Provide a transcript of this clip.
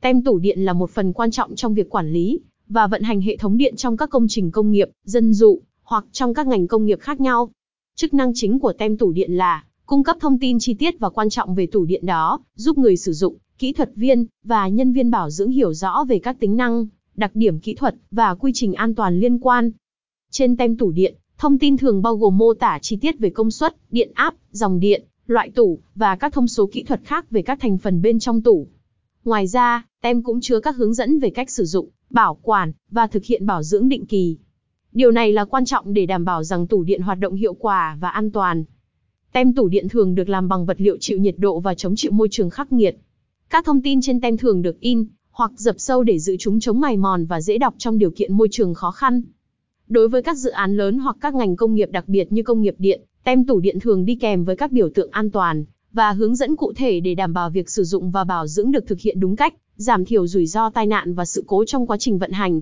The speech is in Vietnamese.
Tem tủ điện là một phần quan trọng trong việc quản lý và vận hành hệ thống điện trong các công trình công nghiệp, dân dụng hoặc trong các ngành công nghiệp khác nhau. Chức năng chính của tem tủ điện là cung cấp thông tin chi tiết và quan trọng về tủ điện đó, giúp người sử dụng, kỹ thuật viên và nhân viên bảo dưỡng hiểu rõ về các tính năng, đặc điểm kỹ thuật và quy trình an toàn liên quan. Trên tem tủ điện, thông tin thường bao gồm mô tả chi tiết về công suất, điện áp, dòng điện, loại tủ và các thông số kỹ thuật khác về các thành phần bên trong tủ. Ngoài ra, tem cũng chứa các hướng dẫn về cách sử dụng, bảo quản và thực hiện bảo dưỡng định kỳ. Điều này là quan trọng để đảm bảo rằng tủ điện hoạt động hiệu quả và an toàn. Tem tủ điện thường được làm bằng vật liệu chịu nhiệt độ và chống chịu môi trường khắc nghiệt. Các thông tin trên tem thường được in hoặc dập sâu để giữ chúng chống mài mòn và dễ đọc trong điều kiện môi trường khó khăn. Đối với các dự án lớn hoặc các ngành công nghiệp đặc biệt như công nghiệp điện, tem tủ điện thường đi kèm với các biểu tượng an toàn và hướng dẫn cụ thể để đảm bảo việc sử dụng và bảo dưỡng được thực hiện đúng cách, giảm thiểu rủi ro tai nạn và sự cố trong quá trình vận hành.